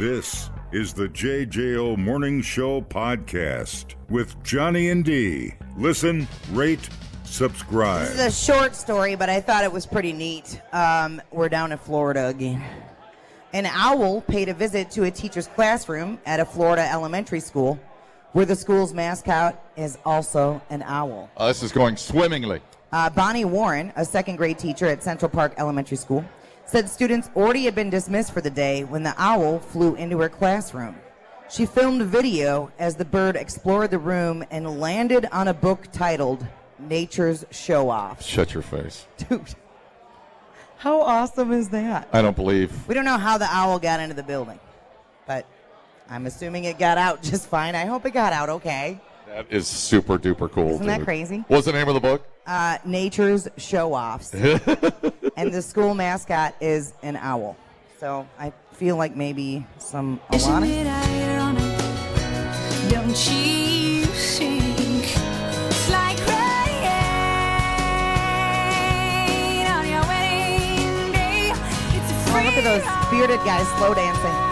This is the JJO Morning Show podcast with Johnny and D. Listen, rate, subscribe. This is a short story, but I thought it was pretty neat. Um, we're down in Florida again. An owl paid a visit to a teacher's classroom at a Florida elementary school, where the school's mascot is also an owl. Uh, this is going swimmingly. Uh, Bonnie Warren, a second grade teacher at Central Park Elementary School, said students already had been dismissed for the day when the owl flew into her classroom. She filmed a video as the bird explored the room and landed on a book titled Nature's Show Off. Shut your face. Dude, how awesome is that? I don't believe. We don't know how the owl got into the building, but I'm assuming it got out just fine. I hope it got out okay. That is super duper cool. Isn't that crazy? What's the name of the book? Uh, nature's show offs. and the school mascot is an owl. So I feel like maybe some Isn't Alana. it ironic? Don't you think it's like rain on your wedding day? It's a Oh, look at those bearded guys slow dancing.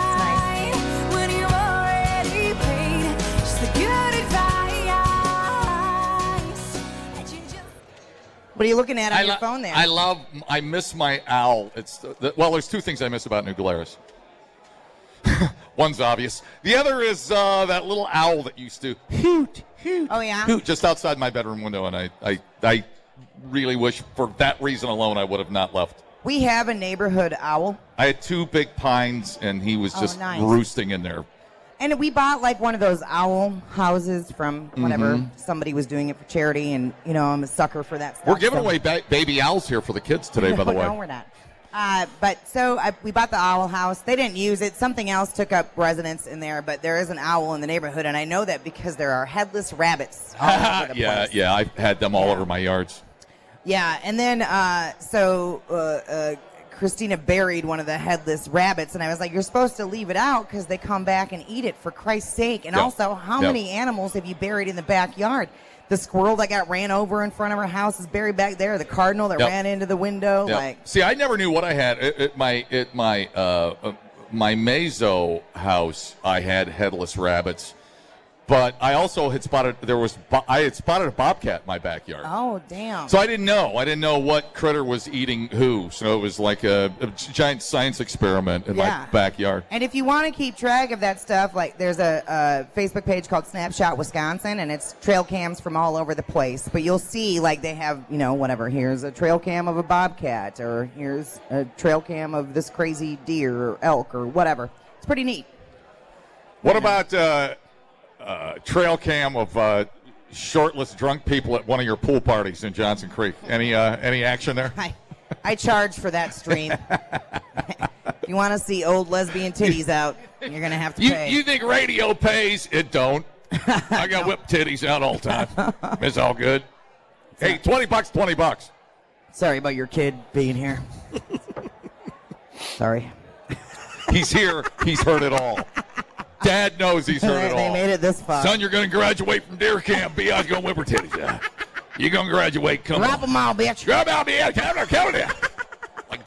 What are you looking at on I your lo- phone there? I love. I miss my owl. It's the, well. There's two things I miss about New Glarus. One's obvious. The other is uh, that little owl that used to hoot, hoot, Oh, yeah? hoot just outside my bedroom window, and I, I, I really wish for that reason alone I would have not left. we have a neighborhood owl. I had two big pines, and he was Oh, just nice. roosting in there. And we bought like one of those owl houses from whenever Mm-hmm. somebody was doing it for charity, and you know I'm a sucker for that stuff. We're giving so- away ba- baby owls here for the kids today, by the way. No, we're not. Uh, but so I, we bought the owl house. They didn't use it. Something else took up residence in there, but there is an owl in the neighborhood, and I know that because there are headless rabbits all over the yeah, place. yeah, I've had them all Yeah. over my yards. Yeah, and then uh, so uh, uh, Christina buried one of the headless rabbits, and I was like, "You're supposed to leave it out because they come back and eat it for Christ's sake." And Yeah. also, how Yeah. many animals have you buried in the backyard? The squirrel that got ran over in front of her house is buried back there. The cardinal that Yep. ran into the window, like See, I never knew what I had at, my at my uh, uh, my Mazo house. I had headless rabbits, but I also had spotted there was I had spotted a bobcat in my backyard. oh damn. So I didn't know. I didn't know what critter was eating who. So it was like a, a giant science experiment in Yeah. my backyard. And if you want to keep track of that stuff, like there's a, a Facebook page called Snapshot Wisconsin, and it's trail cams from all over the place. But you'll see, like they have, you know, whatever. Here's a trail cam of a bobcat, or here's a trail cam of this crazy deer or elk or whatever. It's pretty neat. What about uh, uh, trail cam of uh, shirtless drunk people at one of your pool parties in Johnson Creek? Any uh, any action there? I, I charge for that stream. you want to see old lesbian titties out, you're gonna have to You, pay. you think radio pays? It don't. I got whipped titties out all the time. It's all good. Hey, twenty bucks, twenty bucks. Sorry about your kid being here. Sorry. He's here. He's heard it all. Dad knows he's heard They, it they all. made it this far. Son, you're going to graduate from deer camp. Be out going to whip her titties out. You're going to graduate. Come Drop on. them all, bitch. Grab out the Come here, come. Like-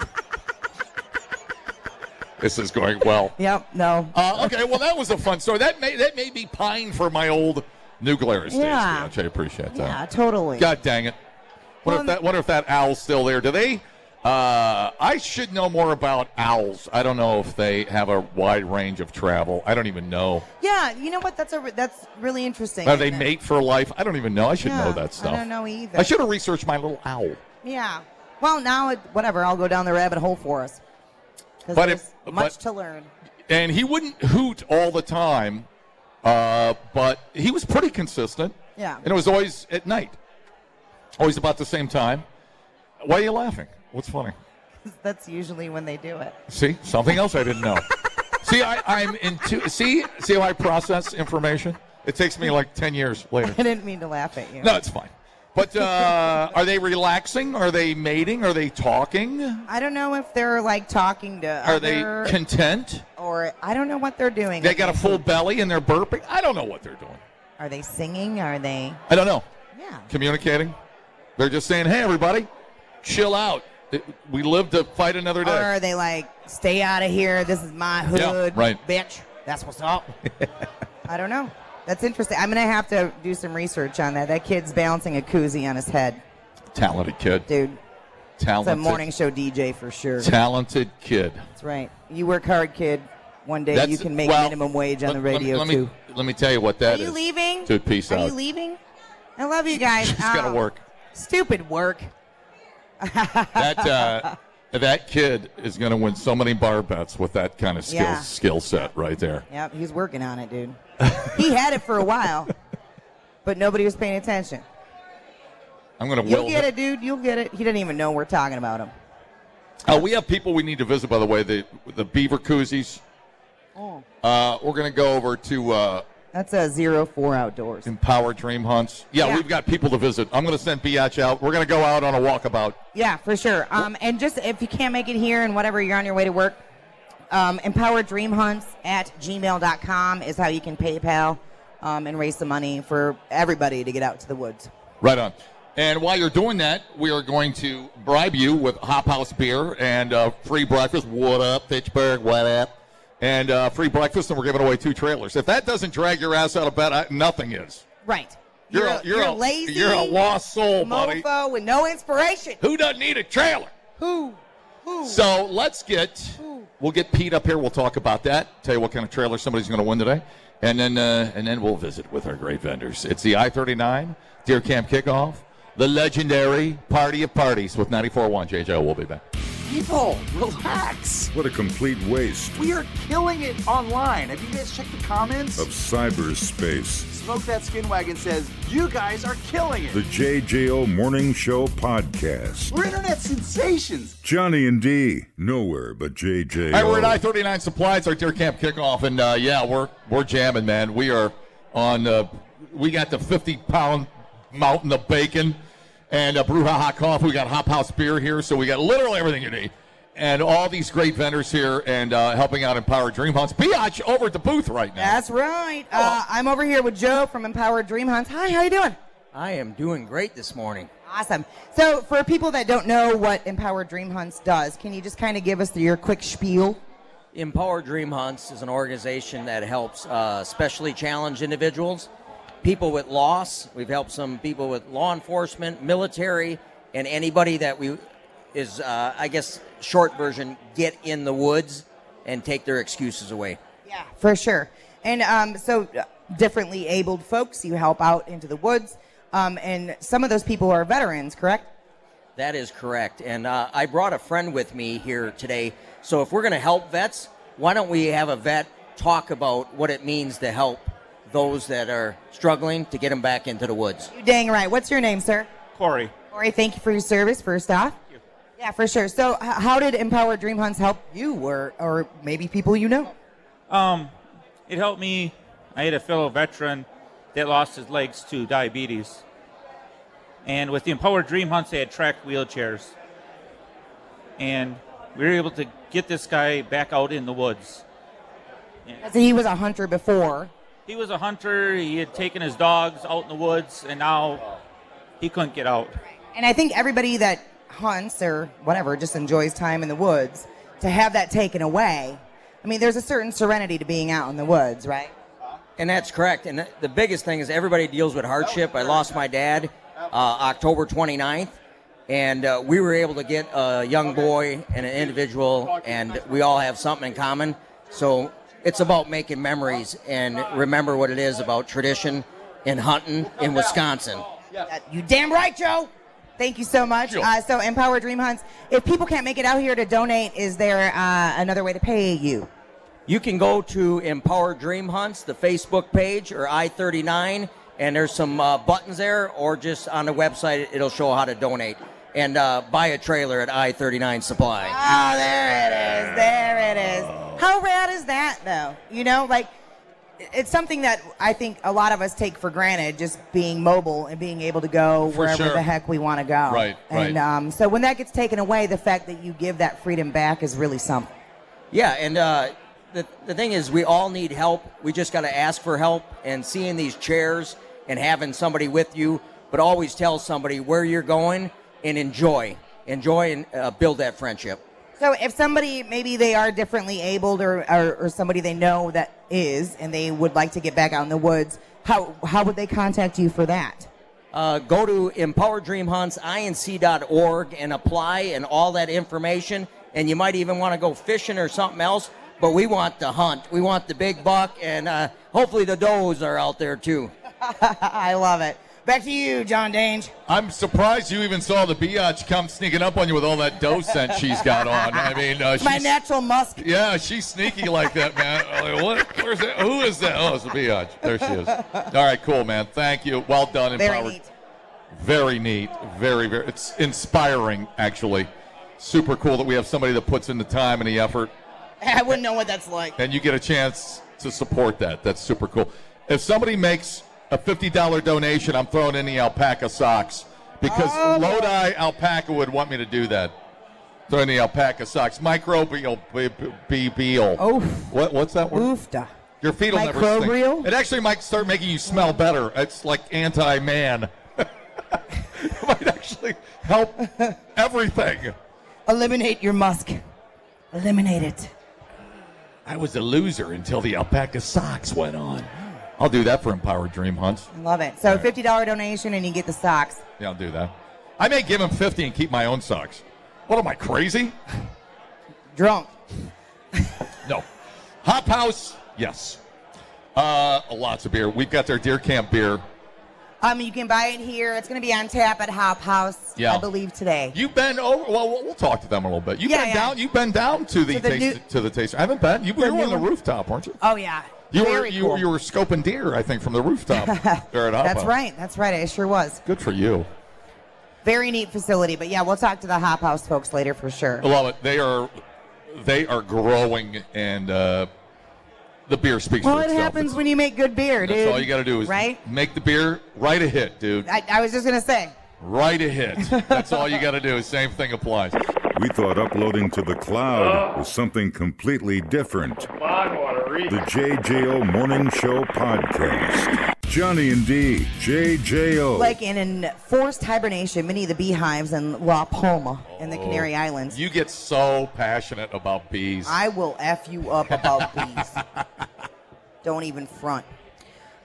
This is going well. Yep. No. Uh, okay, well, that was a fun story. That may that made me pine for my old New Glarus days, Yeah. which I appreciate that. Yeah, totally. God dang it! Wonder Well, if that wonder if that owl's still there. Do they? Uh, I should know more about owls. I don't know if they have a wide range of travel. I don't even know. Yeah, you know what? That's a that's really interesting. Are they it? mate for life? I don't even know. I should Yeah, know that stuff. I don't know either. I should have researched my little owl. Yeah. Well, now it, whatever. I'll go down the rabbit hole for us. But there's much but- to learn. And he wouldn't hoot all the time, uh, but he was pretty consistent. Yeah. And it was always at night, always about the same time. Why are you laughing? What's funny? That's usually when they do it. See, something else I didn't know. see, I, I'm into. See, see how I process information. It takes me like ten years later. I didn't mean to laugh at you. No, it's fine. But uh, are they relaxing? Are they mating? Are they talking? I don't know if they're like talking to Are they content? or I don't know what they're doing. They got a full belly and they're burping. I don't know what they're doing. Are they singing? Are they? I don't know. Yeah. Communicating. They're just saying, "Hey, everybody, chill out. We live to fight Or day." are they like stay out of here. This is my Yeah, hood, right. bitch. That's what's up. I don't know. That's interesting. I'm gonna have to do some research on that. That kid's balancing a koozie on his head, Talented kid. dude. It's a morning show DJ for sure. Talented kid. That's right. You work hard, kid. One day That's- you can make well, minimum wage on let- the radio let me, too. Let me, let me tell you what that is. Are that you is. leaving? Dude, peace Are out. Are you leaving? I love you guys. She's got to Oh, work. Stupid work. That uh, that kid is going to win so many bar bets with that kind of skill Yeah. skill set right there. Yep, he's working on it, dude. he had it for a while, but nobody was paying attention. I'm going to You'll will. get it, dude. You'll get it. He didn't even know we're talking about him. Uh, we have people we need to visit, by the way. The the beaver koozies. Oh. Uh, we're going to go over to uh, That's a zero four outdoors. Empower Dream Hunts. Yeah, Yeah. we've got people to visit. I'm going to send Biatch out. We're going to go out on a walkabout. Yeah, for sure. Um, and just if you can't make it here and whatever you're on your way to work, um, hunts at gmail.com is how you can PayPal um, and raise some money for everybody to get out to the woods. Right on. And while you're doing that, we are going to bribe you with Hop House beer and uh, free breakfast. What up, Fitchburg? What up? And uh, free breakfast, and we're giving away two trailers. If that doesn't drag your ass out of bed, I, nothing is. Right. You're, You're, a, you're, a, lazy, You're a lost soul, buddy. mofo with no inspiration. Who doesn't need a trailer? Who? Who? So let's get we'll get Pete up here. We'll talk about that. Tell you what kind of trailer somebody's going to win today, and then uh, and then we'll visit with our great vendors. It's the I-39 Deer Camp kickoff, the legendary Party of Parties with 94.1. JJ We'll be back. People, relax. What a complete waste We are killing it online. Have you guys checked the comments? of cyberspace. Smoke That Skin Wagon says, You guys are killing it. The JJO Morning Show Podcast. We're internet sensations. Johnny and D, nowhere but JJO. All right, we're at I-39 Supplies, our Deer Camp kickoff, and uh, yeah, we're we're jamming, man. We are on. Uh, we got the 50 pound mountain of bacon and a Brew Hot Coffee. We got Hop House beer here, so we got literally everything you need. And all these great vendors here and uh, helping out Empower Dream Hunts. Biatch over at the booth right now. That's right. Oh. Uh, I'm over here with Joe from Empowered Dream Hunts. Hi, how you doing? I am doing great this morning. Awesome. So, for people that don't know what Empowered Dream Hunts does, can you just kind of give us your quick spiel? Empower Dream Hunts is an organization that helps uh, specially challenged individuals, people with loss. We've helped some people with law enforcement, military, and anybody that we is, uh, I guess, short version, get in the woods and take their excuses away. Yeah, for sure. And um, so, uh, differently abled folks, you help out into the woods, um, and some of those people are veterans, correct? That is correct. And uh, I brought a friend with me here today. So if we're going to help vets, why don't we have a vet talk about what it means to help those that are struggling to get them back into the woods? You dang right. What's your name, sir? Corey. Corey, thank you for your service, first off. Yeah, for sure. So, h- how did Empowered Dream Hunts help you, or, or maybe people you know? Um, it helped me. I had a fellow veteran that lost his legs to diabetes. And with the Empowered Dream Hunts, they had tracked wheelchairs. And we were able to get this guy back out in the woods. So he was a hunter before. He was a hunter. He had taken his dogs out in the woods, and now he couldn't get out. And I think everybody that hunts or whatever just enjoys time in the woods to have that taken away. I mean, there's a certain serenity to being out in the woods, right? And that's correct. And the biggest thing is everybody deals with hardship. I lost my dad uh, October 29th, and uh, we were able to get a young boy and an individual, and we all have something in common. So it's about making memories and remember what it is about tradition in hunting in Wisconsin. You damn right, Joe. Thank you so much. Sure. Uh, so, Empower Dream Hunts. If people can't make it out here to donate, is there uh, another way to pay you? You can go to Empower Dream Hunts, the Facebook page, or I 39, and there's some uh, buttons there, or just on the website, it'll show how to donate. And uh, buy a trailer at I 39 Supply. Oh, there it is. There it is. How rad is that, though? You know, like, it's something that I think a lot of us take for granted, just being mobile and being able to go For wherever sure. the heck we want to go. Right, And right. Um, so when that gets taken away, the fact that you give that freedom back is really something. Yeah, and uh, the, the thing is, we all need help. We just got to ask for help and seeing these chairs and having somebody with you, but always tell somebody where you're going and enjoy. Enjoy and uh, build that friendship. So if somebody maybe they are differently abled or, or or somebody they know that is and they would like to get back out in the woods, how how would they contact you for that? Uh, go to empowerdreamhuntsinc.org and apply and all that information. And you might even want to go fishing or something else. But we want the hunt. We want the big buck, and uh, hopefully the does are out there too. I love it. Back to you, John Dange. I'm surprised you even saw the biatch come sneaking up on you with all that dough scent she's got on. I mean, uh, My natural musk. yeah, she's sneaky like that, man. Like, what? Where's that? Who is that? Oh, it's the biatch. There she is. All right, cool, man. Thank you. Well done, Very Empowered. neat. Very neat. Very, very. It's inspiring, actually. Super cool that we have somebody that puts in the time and the effort, I wouldn't know what that's like. and you get a chance to support that. That's super cool. If somebody makes a $50 donation, I'm throwing in the alpaca socks because Oh. Lodi Alpaca would want me to do that. Throw in the alpaca socks. Microbial. B- b- beal. Oof. What, what's that word? Oofda. Your feet will never stink. Microbial? It actually might start making you smell better. It's like anti-man. it might actually help everything. Eliminate your musk. Eliminate it. I was a loser until the alpaca socks went on. I'll do that for Empowered Dream Hunts. I love it. So fifty dollar donation and you get the socks. Yeah, I'll do that. I may give him 50 and keep my own socks. What am I, crazy? Drunk. No. Hop House, yes. Uh, lots of beer. We've got their Deer Camp beer. Um, you can buy it here. It's going to be on tap at Hop House, Yeah. I believe today. You've been over. Well, we'll we'll talk to them a little bit. You've Yeah, been yeah. down. You've been down to the, To the taste, new- to the taste. I haven't been. You, you were on new the one? rooftop, weren't you? Oh yeah, You were you, cool. were you were scoping deer, I think, from the rooftop there at That's right. That's right. I sure was. Good for you. Very neat facility. But yeah, we'll talk to the Hop House folks later for sure. I love it. They are they are growing, and uh, the beer speaks Well, for it itself. happens It's- when you make good beer, dude. That's all you got to do is right. make the beer right a hit, dude. I, I was just gonna say. Right a hit. That's all you got to do. Same thing applies. We thought uploading to the cloud was something completely different. The JJO Morning Show Podcast. Johnny and D, JJO. Like in enforced hibernation, many of the beehives in La Palma in the Canary Islands. You get so passionate about bees. I will f you up about bees. Don't even front.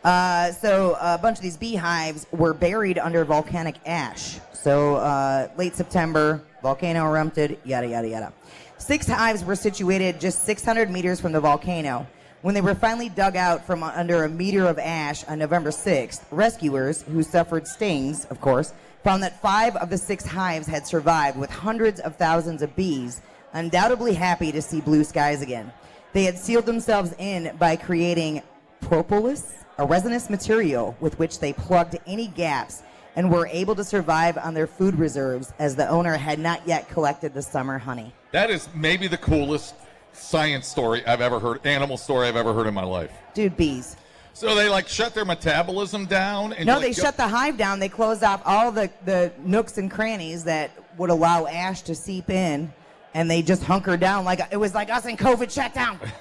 Uh, so a bunch of these beehives were buried under volcanic ash. So uh, late September, volcano erupted, yada yada yada. Six hives were situated just 600 meters from the volcano. When they were finally dug out from under a meter of ash on November 6th, rescuers, who suffered stings, of course, found that five of the six hives had survived with hundreds of thousands of bees, undoubtedly happy to see blue skies again. They had sealed themselves in by creating propolis, a resinous material with which they plugged any gaps and were able to survive on their food reserves as the owner had not yet collected the summer honey. that is maybe the coolest science story I've ever heard, animal story I've ever heard in my life. Dude, bees. So they like shut their metabolism down. And No, like, they shut the hive down. They closed off all the, the nooks and crannies that would allow ash to seep in. And they just hunkered down like it was like us in COVID shutdown.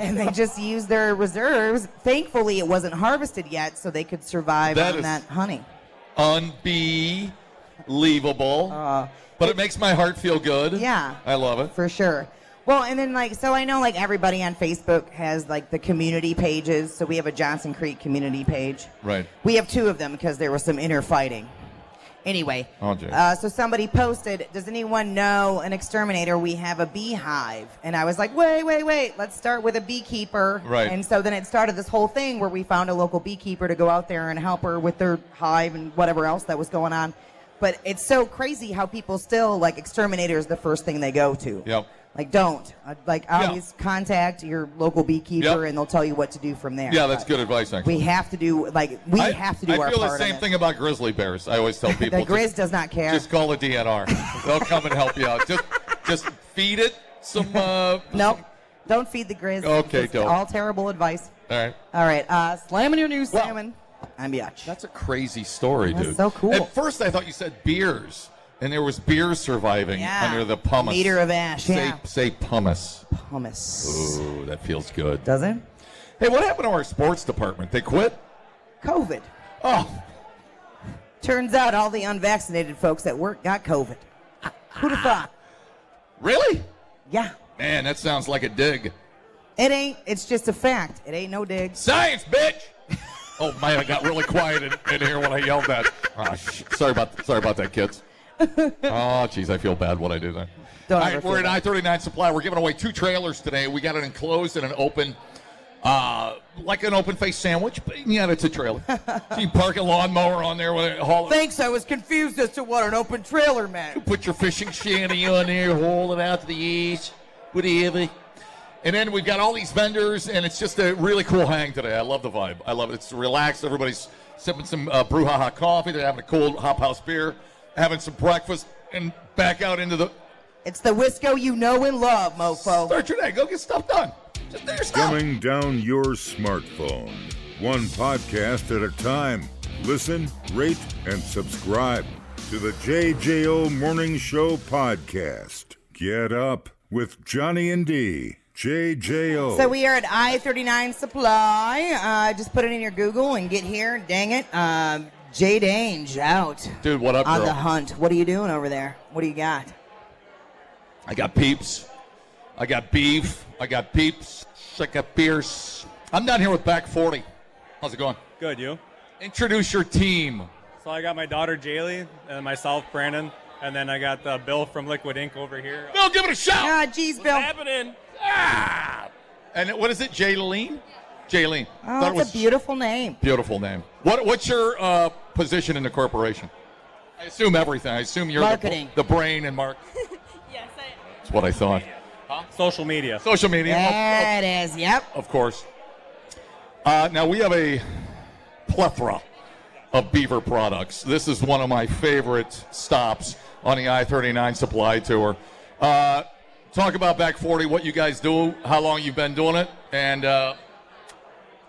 and they just used their reserves. Thankfully, it wasn't harvested yet, so they could survive That on is- that honey. Unbelievable. but it makes my heart feel good. Uh, Yeah. I love it. for sure. Well, and then like so I know like everybody on Facebook has like the community pages. So we have a Johnson Creek community page. Right. We have two of them because there was some inner fighting. Anyway, uh, so somebody posted, "Does anyone know an exterminator? We have a beehive." And I was like, "Wait, wait, wait! Let's start with a beekeeper." Right. And so then it started this whole thing where we found a local beekeeper to go out there and help her with their hive and whatever else that was going on. But it's so crazy how people still like exterminator is the first thing they go to. Yep. Like, don't. Uh, Like, always contact your local beekeeper Yep. and they'll tell you what to do from there. Yeah, that's But good advice, actually. We have to do, like, we I, have to do I our feel part the same thing about grizzly bears. I always tell people. the Grizz does not care. Just call the DNR. They'll come and help you out. Just, just feed it some. Uh, nope. Don't feed the Grizz. Okay, don't. all terrible advice. All right. All right. Uh, slamming your new Well- salmon. I'm That's a crazy story, That's dude. so cool. At first, I thought you said beers, and there was beer surviving Yeah. under the pumice. Meter of ash, Say, yeah. say pumice. Hummus. Ooh, that feels good. Does it? Hey, what happened to our sports department? They quit? COVID. Oh, Turns out all the unvaccinated folks at work got COVID. Who'd have thought? Really? Yeah. Man, that sounds like a dig. It ain't. It's just a fact. It ain't no dig. Science, bitch. Oh man, I got really quiet in, in here when I yelled that. Oh, sorry about sorry about that, kids. oh, jeez, I feel bad when I do that. Don't All right, we're at I-39 Supply. We're giving away two trailers today. We got an enclosed and an open, uh, like an open face sandwich, but yeah, it's a trailer. so you park a lawnmower on there with a haul. Thanks. I was confused as to what an open trailer meant. Put your fishing shanty on there, haul it out to the east, whatever. And then we've got all these vendors, and it's just a really cool hang today. I love the vibe. I love it. It's relaxed. Everybody's sipping some uh, Brew Ha Ha coffee. They're having a cold hop house beer, having some breakfast, and back out into the It's the Wisco you know and love, mofo. start your day. Go get stuff done. Just do your stuff. Dumbing down your smartphone. One podcast at a time. Listen, rate, and subscribe to the JJO Morning Show podcast. Get up with Johnny and D. JJO. So we are at I-39 Supply. Uh, just put it in your Google and get here. Dang it. Um, Jay Dange out Dude, what up, on girl? the hunt. What are you doing over there? What do you got? I got peeps. I got beef. I got peeps. I got Pierce. I'm down here with Back 40. How's it going? Good, you? Introduce your team. So I got my daughter Jaylee and myself, Brandon, and then I got uh, Bill from Liquid Ink over here. Bill, give it a shout. Ah, geez, Bill. happening? Ah! And what is it, Jaylene? Jaylene. Oh, Thought it that's was a beautiful name. beautiful name. What What's your uh, position in the corporation? I assume everything. I assume you're the- Marketing. The, brain and Mark. Yes, I am. That's what I thought. Huh? Social media. Social media, of- of- There it is. Yep. of course. Uh, now we have a plethora of Beaver products. This is one of my favorite stops on the I-39 supply tour. Uh, talk about Back 40, what you guys do, how long you've been doing it, and uh,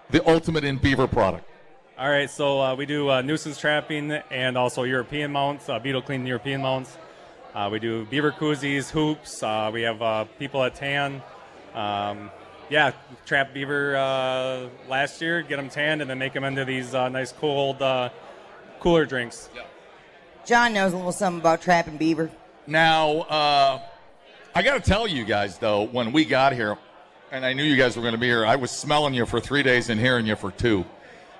the ultimate in Beaver product. All right, so uh, we do uh, nuisance trapping and also European mounts, uh, beetle clean European mounts. Uh, we do beaver koozies, hoops. Uh, we have uh, people at tan. Um, yeah, trap beaver uh, last year, get them tanned, and then make them into these uh, nice cold uh, cooler drinks. John knows a little something about trapping beaver. Now, uh, I got to tell you guys, though, when we got here, and I knew you guys were going to be here, I was smelling you for three days and hearing you for two.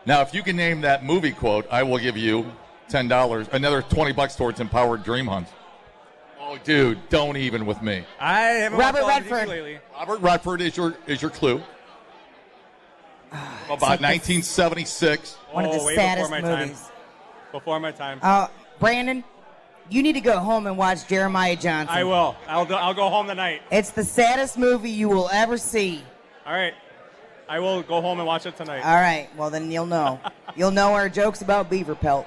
Now, if you can name that movie quote, I will give you ten dollars, another twenty bucks towards Empowered Dream Hunt. Oh, dude, don't even with me. I haven't Robert watched all of Redford. lately. Robert Redford is your is your clue. About 1976. One of the Oh, saddest before movies. time. Before my time. Uh, Brandon, you need to go home and watch Jeremiah Johnson. I will. I'll go, I'll go home tonight. It's the saddest movie you will ever see. All right. I will go home and watch it tonight. All right, well then you'll know. you'll know our jokes about beaver pelt.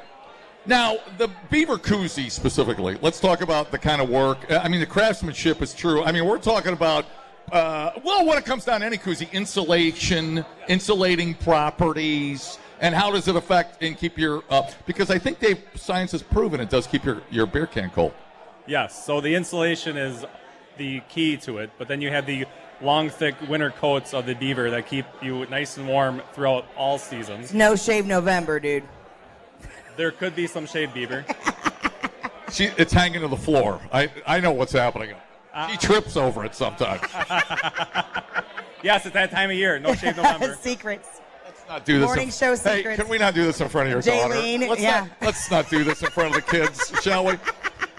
Now, the Beaver Koozie specifically, let's talk about the kind of work. Uh, I mean, the craftsmanship is true. I mean, we're talking about, uh, well, when it comes down to any koozie, insulation, insulating properties, and how does it affect and keep your, uh, because I think they've, science has proven it does keep your, your beer can cold. Yes. So the insulation is the key to it, but then you have the long, thick winter coats of the beaver that keep you nice and warm throughout all seasons. No shave November, dude. There could be some shade beaver. She, it's hanging to the floor. I, I know what's happening. She trips over it sometimes. yes, it's that time of year. No shade November. Secrets. Not do this. Morning in, show Hey, secrets. can we not do this in front of your daughter? Let's yeah. Not, let's not do this in front of the kids, shall we?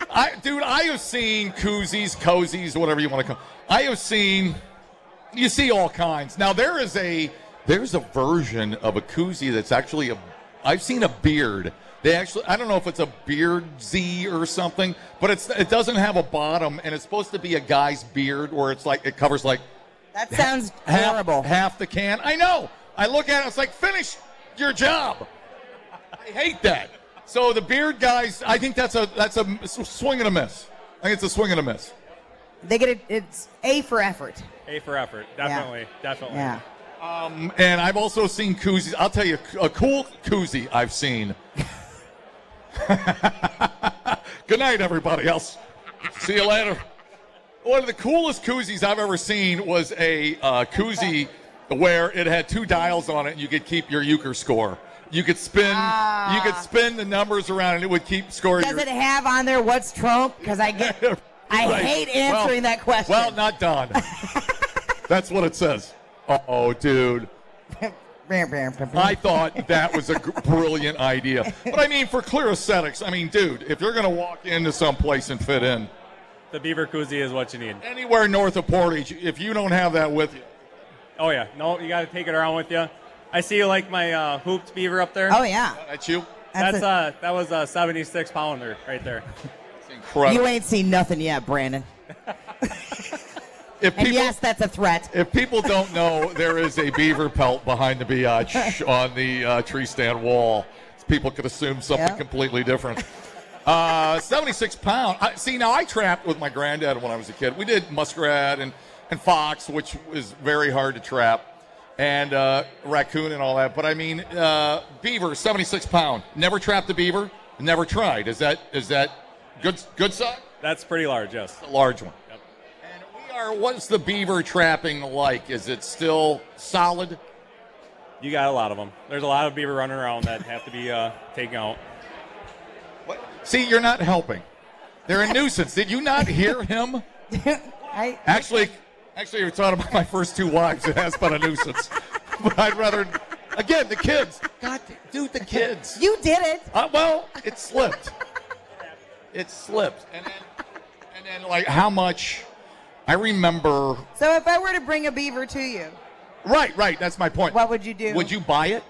I, dude, I have seen koozies, cozies, whatever you want to call. I have seen. You see all kinds. Now there is a there's a version of a koozie that's actually a. I've seen a beard. They actually, I don't know if it's a beard Z or something, but it's it doesn't have a bottom, and it's supposed to be a guy's beard, where it's like it covers like That sounds half, horrible. half the can. I know. I look at it. It's like finish your job. I hate that. So the beard guys, I think that's a that's a swing and a miss. I think it's a swing and a miss. They get it. It's A for effort. A for effort. Definitely. Definitely. Yeah. Um, and I've also seen koozies. I'll tell you a cool koozie I've seen. Good night, everybody else. See you later. One of the coolest koozies I've ever seen was a uh, koozie where it had two dials on it, and you could keep your euchre score. You could spin, you could ah. spin the numbers around, and it would keep scoring. Does your- it have on there what's Trump? Because I get I hate answering Well- that question. Well, not done. That's what it says. Oh, dude. I thought that was a g- brilliant idea. But I mean, for clear aesthetics, I mean, dude, if you're going to walk into some place and fit in The beaver koozie is what you need. anywhere north of Portage, if you don't have that with you, Oh yeah, no, you got to take it around with you. I see you like my uh, hooped beaver up there. oh yeah, that's you. That's a- uh, that was a 76 pounder right there. It's incredible. you ain't seen nothing yet, Brandon. if And people, yes, that's a threat. if people don't know, there is a beaver pelt behind the biatch on the uh, tree stand wall. People could assume something Yeah. completely different. Uh, 76 pound. I, see, now I trapped with my granddad when I was a kid. We did muskrat and, and fox, which is very hard to trap, and uh, raccoon and all that. But I mean, uh, beaver, 76 pound. Never trapped a beaver. Never tried. Is that is that good good size? That's pretty large, yes. A large one. Yep. And we are. What's the beaver trapping like? Is it still solid? You got a lot of them. There's a lot of beaver running around that have to be uh, taken out. What? See, you're not helping. They're a nuisance. Did you not hear him? I, Actually, actually, you're talking about my first two wives. It has been a nuisance. but I'd rather, again, the kids. God, dude, the kids. you did it. Uh, well, it slipped. It slipped, and then, and then, like, how much? I remember. So if I were to bring a beaver to you, Right, right. That's my point. what would you do? Would you buy it?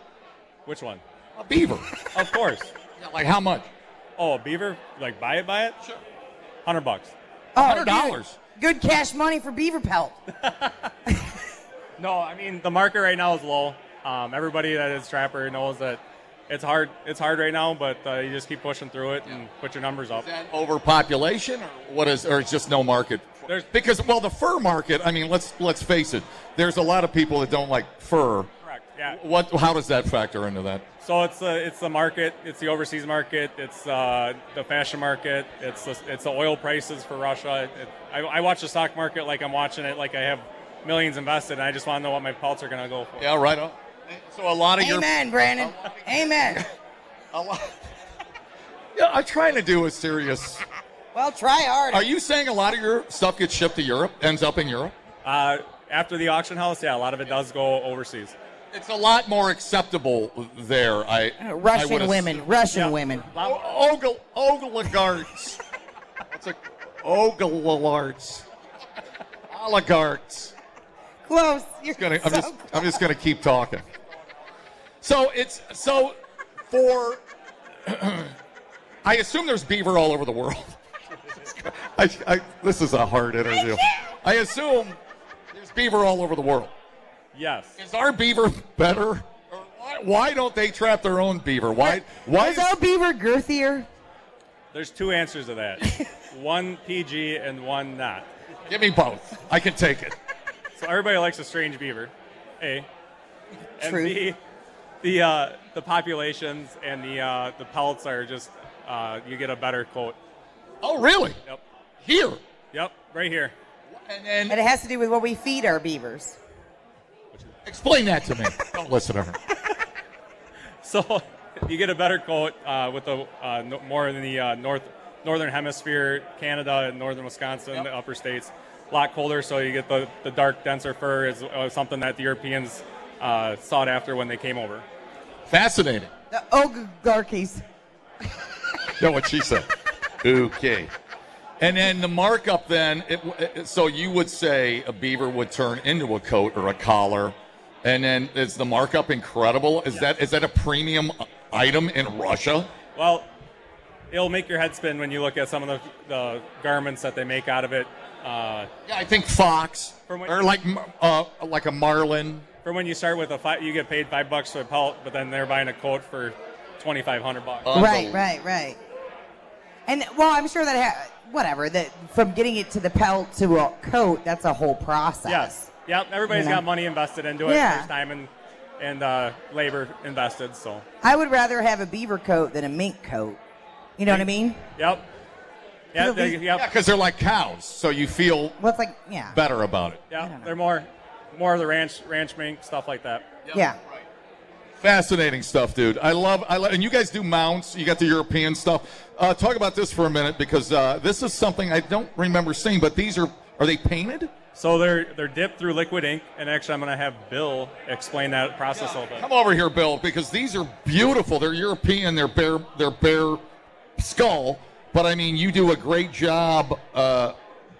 Which one? A beaver. Of course. Yeah, like how much? Oh, a beaver? Like buy it, buy it? Sure. Hundred bucks. Oh, Hundred dude, dollars. Good cash money for beaver pelt. No, I mean the market right now is low. Um, everybody that is trapper knows that it's hard. It's hard right now, but uh, you just keep pushing through it and put your numbers up. Is that overpopulation, or what is, or it's just no market? There's- because well, the fur market. I mean, let's let's face it. There's a lot of people that don't like fur. Correct. Yeah. What? How does that factor into that? So it's the it's the market. It's the overseas market. It's uh, the fashion market. It's the, it's the oil prices for Russia. It, I, I watch the stock market like I'm watching it like I have millions invested, and I just want to know what my pelts are going to go for. Yeah, right on. So a lot of your Amen, Brandon. Amen. a lot. Yeah, I'm trying to do a serious. Well, try hard. Are you saying a lot of your stuff gets shipped to Europe, ends up in Europe? Uh, after the auction house, yeah, a lot of it does go overseas. It's a lot more acceptable there. I I uh, Russian assume. women. Russian Yeah. women. O- Ogle oligarchs. What's a oligarchs? Oligarchs. Close. You're Gonna, I'm so just I'm just gonna keep talking. So it's so for. I assume there's beaver all over the world. I, I, this is a hard interview. I assume there's beaver all over the world. Yes. Is our beaver better? Or why, why don't they trap their own beaver? Why? Why Is our beaver girthier? There's two answers to that. one PG and one not. Give me both. I can take it. So everybody likes a strange beaver. A. And Truth. B, the uh, the populations and the uh, the pelts are just uh, you get a better coat. Oh, really? Yep. Here. Yep. Right here. And then And it has to do with what we feed our beavers. Explain that to me. Don't listen to her. So you get a better coat uh, with the uh, no, more in the uh, north northern hemisphere, Canada and northern Wisconsin, the upper states. A lot colder, so you get the, the dark, denser fur is uh, something that the Europeans uh, sought after when they came over. Fascinating. The oligarchies. Know what she said. okay. And then the markup, then, it, it, so you would say a beaver would turn into a coat or a collar, and then is the markup incredible? Is that is that a premium item in Russia? Well, it'll make your head spin when you look at some of the, the garments that they make out of it. Uh, Yeah, I think fox From what- or like uh, like a marlin. from when you start with a five, you get paid five bucks for a pelt, but then they're buying a coat for twenty five hundred bucks. Right, right, right. And well, I'm sure that ha- whatever that from getting it to the pelt to a coat, that's a whole process. Yes. Yep. Everybody's You know? got money invested into it. Yeah. There's time and and uh, labor invested. So. I would rather have a beaver coat than a mink coat. You know what I mean? Yep. Yeah. It'll They, be- yep. Yeah, because they're like cows, so you feel Well, like yeah, better about it. Yeah. They're more more of the ranch ranch mink stuff like that. yeah. Fascinating stuff, dude. I love, I love, and you guys do mounts. You got the European stuff. Uh, talk about this for a minute because uh, this is something I don't remember seeing. But these are, are they painted? So they're they're dipped through liquid ink, and actually I'm going to have Bill explain that process a little bit. Come over here, Bill, because these are beautiful. They're European. They're bare. They're bare skull. But I mean, you do a great job uh,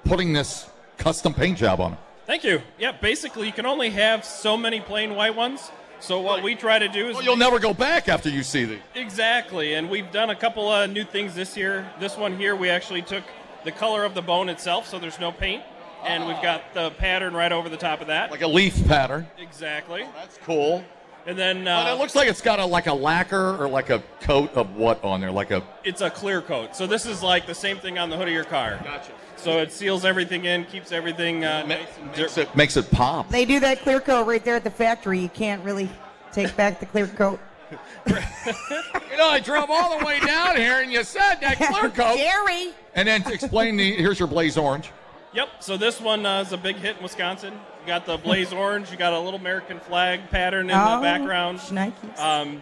putting this custom paint job on. Thank you. Yeah, basically, you can only have so many plain white ones. So what we try to do is Well, you'll never go back after you see these. exactly, and we've done a couple of new things this year. This one here, we actually took the color of the bone itself, so there's no paint, and we've got the pattern right over the top of that. Like a leaf pattern. exactly. That's cool. And then But uh, it looks like it's got a like a lacquer or like a coat of what on there, like a. it's a clear coat. So this is like the same thing on the hood of your car. Gotcha. So it seals everything in, keeps everything uh, nice Makes it, makes it pop. They do that clear coat right there at the factory. You can't really take back the clear coat. You know, I drove all the way down here, and you said that clear coat. Gary. And then to explain the here's your blaze orange. Yep. So this one uh, is a big hit in Wisconsin. You got the blaze orange. You got a little American flag pattern in Oh, the background. Schnikes. Um,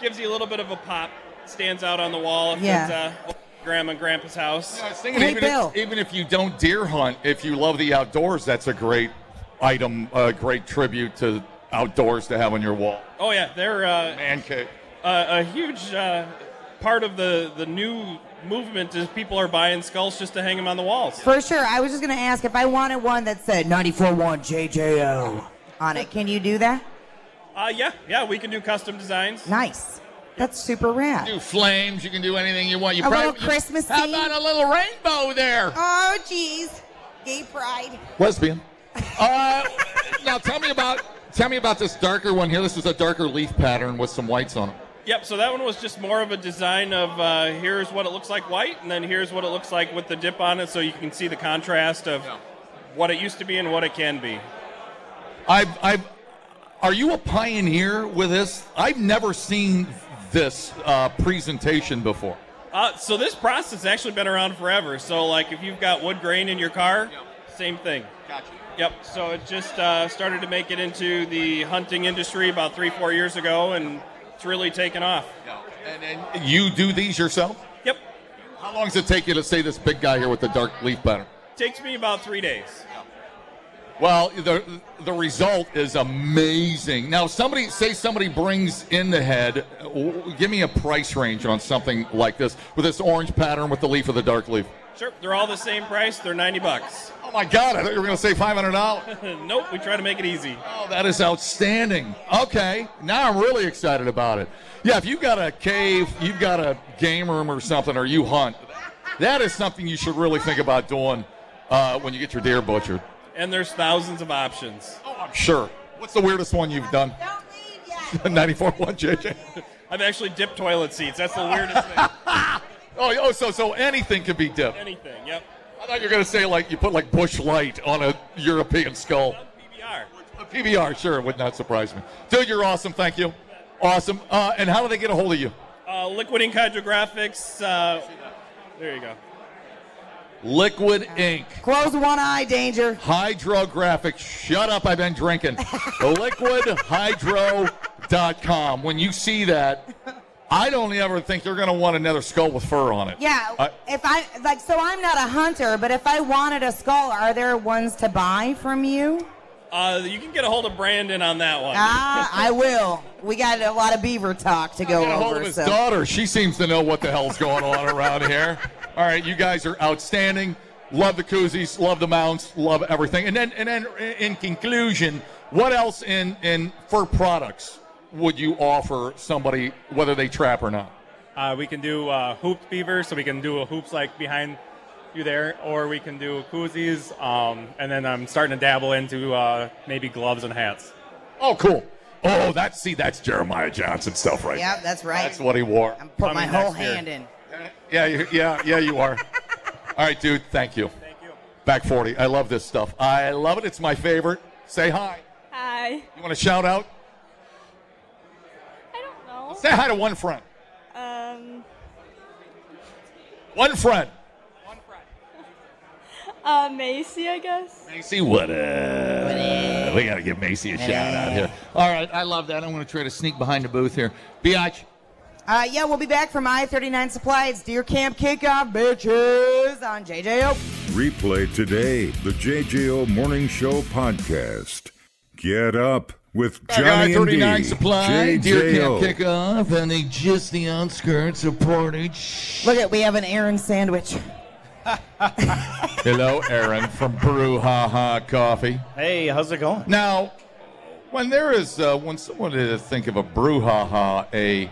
gives you a little bit of a pop. Stands out on the wall if Yeah. it's uh, grandma and grandpa's house. I was thinking Hey, even, Bill. If, even if you don't deer hunt, if you love the outdoors, that's a great item, a great tribute to outdoors to have on your wall. Oh yeah, they're uh, Man cave. a, a huge uh, part of the the new movement is people are buying skulls just to hang them on the walls. For sure. I was just going to ask if I wanted one that said 94.1 JJO on it. Can you do that? Uh, yeah, yeah, we can do custom designs. Nice. That's super rad. You Do flames. You can do anything you want. You A probably- little Christmas How theme? about a little rainbow there? Oh, jeez. Gay pride. Lesbian. Uh, now tell me about tell me about this darker one here. This is a darker leaf pattern with some whites on it. Yep. So that one was just more of a design of uh, here's what it looks like white, and then here's what it looks like with the dip on it, so you can see the contrast of what it used to be and what it can be. I've, I've, are you a pioneer with this? I've never seen this uh, presentation before. Uh, so this process has actually been around forever. So like if you've got wood grain in your car, same thing. Gotcha. Yep. So it just uh, started to make it into the hunting industry about three, four years ago, and it's really taken off. And, and you do these yourself? Yep. How long does it take you to say this big guy here with the dark leaf pattern? Takes me about three days. Well, the the result is amazing. Now, somebody say somebody brings in the head. Give me a price range on something like this with this orange pattern with the leaf of the dark leaf. Sure. They're all the same price. They're ninety bucks. Oh my God! I thought you were going to say five hundred dollars. nope. We try to make it easy. Oh, that is outstanding. Okay, now I'm really excited about it. Yeah, if you've got a cave, you've got a game room or something, or you hunt, that is something you should really think about doing uh, when you get your deer butchered. And there's thousands of options. Oh, I'm sure. What's the weirdest one you've done? 94 one JJ. I've actually dipped toilet seats. That's the weirdest thing. Oh, oh, so so anything could be dipped. Anything. Yep. I thought you were going to say like you put like Busch Light on a European skull. PBR. A PBR, sure, would not surprise me. Dude, you're awesome. Thank you. Awesome. Uh, and how do they get a hold of you? Uh, Liquid Ink Hydrographics. Uh, there you go. Liquid ink. Close one eye, danger. Hydrographic. Shut up, I've been drinking. LiquidHydro.com. When you see that, I don't ever think they're going to want another skull with fur on it. Yeah. I- if I like, so I'm not a hunter, but if I wanted a skull, are there ones to buy from you? Uh, you can get a hold of Brandon on that one. Ah, I will. We got a lot of beaver talk to go Get a hold over. of his so. daughter. She seems to know what the hell's going on around here. All right, you guys are outstanding. Love the koozies, love the mounts, love everything. And then, and then, in conclusion, what else in in fur products would you offer somebody, whether they trap or not? Uh, we can do uh, hooped beaver, so we can do a hoops like behind you there, or we can do koozies, um, and then I'm starting to dabble into uh, maybe gloves and hats. Oh, cool. Oh, that's see, that's Jeremiah Johnson stuff, right? Yeah, that's right. That's what he wore. I'm put my whole next year. hand in. Yeah, you- yeah, yeah, you are. All right, dude. Thank you. Thank you. Back 40. I love this stuff. I love it. It's my favorite. Say hi. Hi. You want to shout out? I don't know. Say hi to one friend. Um, One friend. uh, Macy, I guess. Macy, what up? we got to give Macy a shout out here. All right, I love that. I'm going to try to sneak behind the booth here. Biatch, Uh, yeah, we'll be back from I-39 Supply. It's Deer Camp Kickoff, bitches, on JJO. Replay today the JJO Morning Show podcast. Get up with Johnny and D. 39 Supply, Deer JJO. Camp Kickoff, and the just the outskirts of Portage. Look at, we have an Aaron sandwich. Hello, Aaron from Brew Ha Ha Coffee. Hey, how's it going? Now, when there is, uh, when someone is think of a brew ha ha, a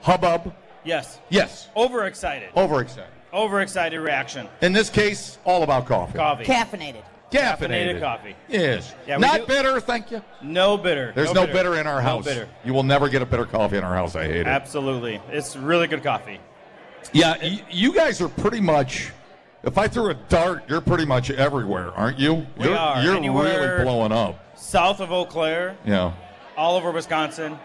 hubbub, Yes. yes, Overexcited. overexcited. Overexcited reaction. In this case, all about coffee. Coffee. Caffeinated. Caffeinated. Caffeinated coffee. Yes. Yeah, we Not do- bitter, thank you. No bitter. There's no, bitter. in our No house. bitter. You will never get a bitter coffee in our house. I hate it. Absolutely. It's really good coffee. Yeah, y- you guys are pretty much. If I threw a dart, you're pretty much everywhere, aren't you? We you're are. you're Anywhere- really blowing up. South of Eau Claire, Yeah. all over Wisconsin,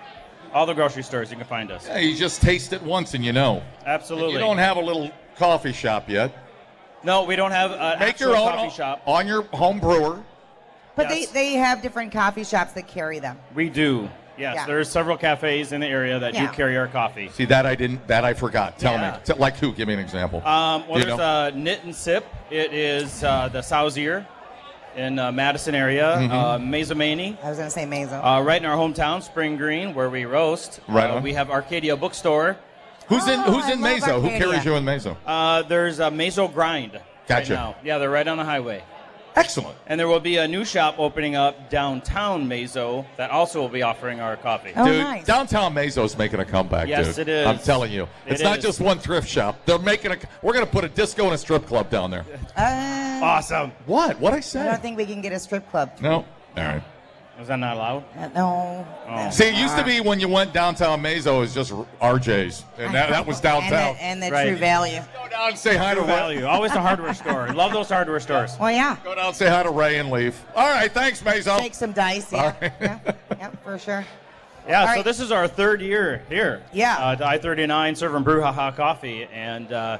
all the grocery stores you can find us. Yeah, you just taste it once and you know. Absolutely. You don't have a little coffee shop yet. No, we don't have an Make your own coffee shop. on your home brewer. But Yes. they, they have different coffee shops that carry them. We do. Yes, Yeah. there's several cafes in the area that do carry our coffee. See that I didn't. That I forgot. Tell Yeah. me. T- like who? Give me an example. Um, well, You there's know? uh, Knit and Sip. It is uh, the Sauzier in uh, Madison area. Mm-hmm. Uh, Mazomanie, I was going to say Mazo. uh, right in our hometown, Spring Green, where we roast. Right Uh, on. we have Arcadia Bookstore. Who's in Oh, Who's I in love Mazo? Who carries you in Mazo? Uh, there's a Mazo Grind. Gotcha. Right now. Yeah, they're right on the highway. Excellent. And there will be a new shop opening up downtown Mazo that also will be offering our coffee. Oh, dude, nice. downtown Mazo's making a comeback, Yes, dude. it is. I'm telling you, It it's not just one thrift shop. They're making a. We're gonna put a disco and a strip club down there. Uh, Awesome. What? What I said? I don't think we can get a strip club. no. All right. Is that not allowed? Uh, no. Oh. See, it used to be when you went downtown Mazo, it was just RJ's, and that, that was downtown. And the, and the Right. true value. Go down and say hi to True Ray. value. Always a hardware store. Love those hardware stores. Well, yeah. Go down and say hi to Ray and leave. All right, thanks, Mazo. Take some dice. Yeah. All right. yeah. Yeah, for sure. Yeah, All so right. this is our third year here. Yeah. Uh, I 39 serving Brew Ha Ha coffee, and uh,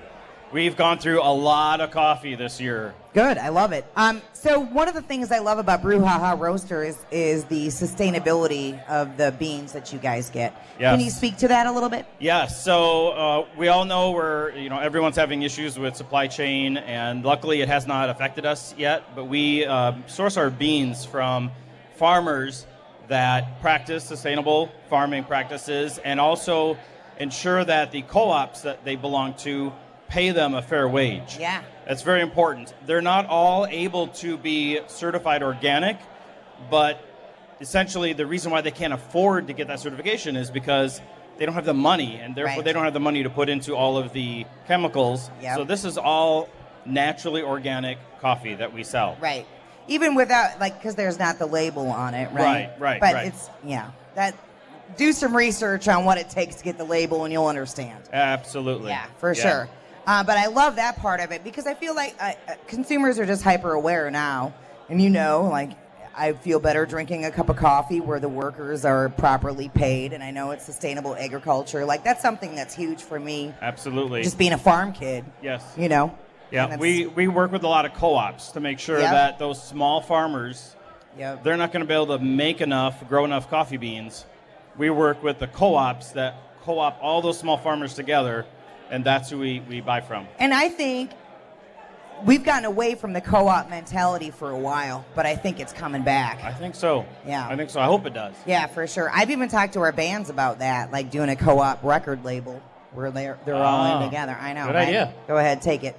we've gone through a lot of coffee this year. Good. I love it. Um, so one of the things I love about Brew Ha Ha Roaster is, is the sustainability of the beans that you guys get. Yes. Can you speak to that a little bit? Yeah, so uh, we all know we're, you know, everyone's having issues with supply chain, and luckily it has not affected us yet. But we uh, source our beans from farmers that practice sustainable farming practices and also ensure that the co ops that they belong to pay them a fair wage. Yeah. That's very important. They're not all able to be certified organic, but essentially the reason why they can't afford to get that certification is because they don't have the money and therefore Right. they don't have the money to put into all of the chemicals. Yep. So this is all naturally organic coffee that we sell. Right. Even without, like, because there's not the label on it, right? Right, right, But right. it's, yeah. That. Do some research on what it takes to get the label, and you'll understand. Absolutely. Yeah, for sure. Uh, but I love that part of it because I feel like uh, uh, consumers are just hyper aware now. And you know, like, I feel better drinking a cup of coffee where the workers are properly paid. And I know it's sustainable agriculture. Like, that's something that's huge for me, Absolutely. just being a farm kid, yes. you know? Yeah, we, we work with a lot of co-ops to make sure Yep. that those small farmers Yep. they're not going to be able to make enough, grow enough coffee beans. We work with the co-ops that co-op all those small farmers together, and that's who we, we buy from. And I think we've gotten away from the co op mentality for a while, but I think it's coming back. I think so. Yeah. I think so. I hope it does. Yeah, for sure. I've even talked to our bands about that, like doing a co-op record label where they're they're all Ah, in together. I know. good right? idea. Go ahead, take it.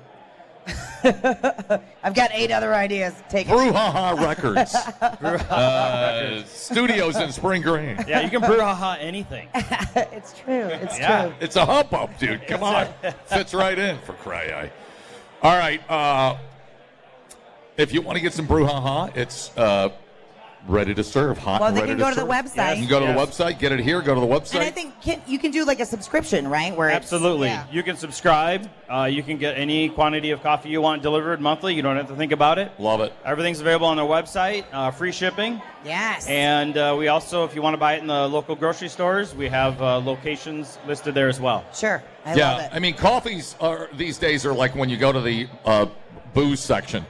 I've got eight other ideas. Take it. Brew Ha Ha Records. uh, studios in Spring Green. Yeah, you can brew haha anything. it's true. It's Yeah. true. It's a hump up, dude. Come on. Fits right in for cry eye. All right. Uh, if you want to get some Brew Ha Ha, it's uh, ready to serve. Hot Well, and they ready can go to the serve. website. You can go to the website, get it here, go to the website. And I think can, you can do like a subscription, right? Where Absolutely. yeah. You can subscribe. Uh, you can get any quantity of coffee you want delivered monthly. You don't have to think about it. Love it. Everything's available on their website, uh, free shipping. Yes. And uh, we also, if you want to buy it in the local grocery stores, we have uh, locations listed there as well. sure. I yeah, love it. I mean, coffees are these days are like when you go to the uh, booze section.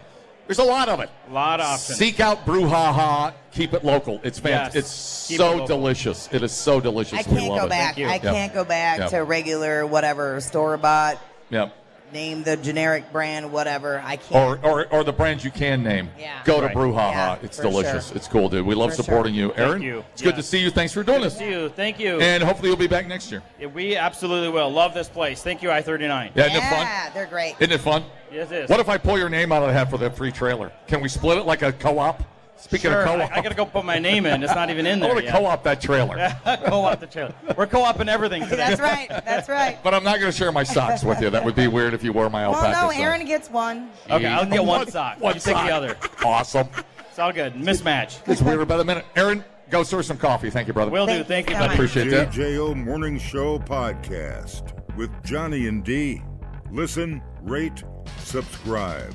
There's a lot of it. A lot of options. Seek out Brew Ha Ha. Keep it local. It's fantastic. Yes. It's Keep so local. delicious. It is so delicious. I can't love go it. back. I Yeah. can't go back Yeah. to regular whatever store bought. Yeah. Name the generic brand, whatever. I can't. Or, or, or the brands you can name. Yeah. Go to Right. Brew Ha Ha. Yeah, it's delicious. sure. It's cool, dude. We love For supporting sure. you. Aaron, you. it's good to see you. Thanks for doing this. Thank you. Thank you. And hopefully you'll be back next year. Yeah, we absolutely will. Love this place. Thank you, I 39. Yeah, isn't it fun? yeah, they're great. Isn't it fun? Yes, it is. What if I pull your name out of the hat for that free trailer? Can we split it like a co-op? Speaking Sure, of co-op, I gotta go put my name in. It's not even in there. I there want to yet. co-op that trailer. co-op the trailer. We're co-oping everything today. That's right. That's right. But I'm not going to share my socks with you. That would be weird if you wore my Well, alpaca. no, socks. Aaron gets one. Okay, I'll get one One- sock. one you take the other. Awesome. It's all good. Mismatch. It's weird about a minute. Aaron, go source some coffee. Thank you, brother. Will do. Thank Thank you you, so buddy. much. Appreciate that. JJO Morning Show podcast with Johnny and D. Listen, rate, subscribe.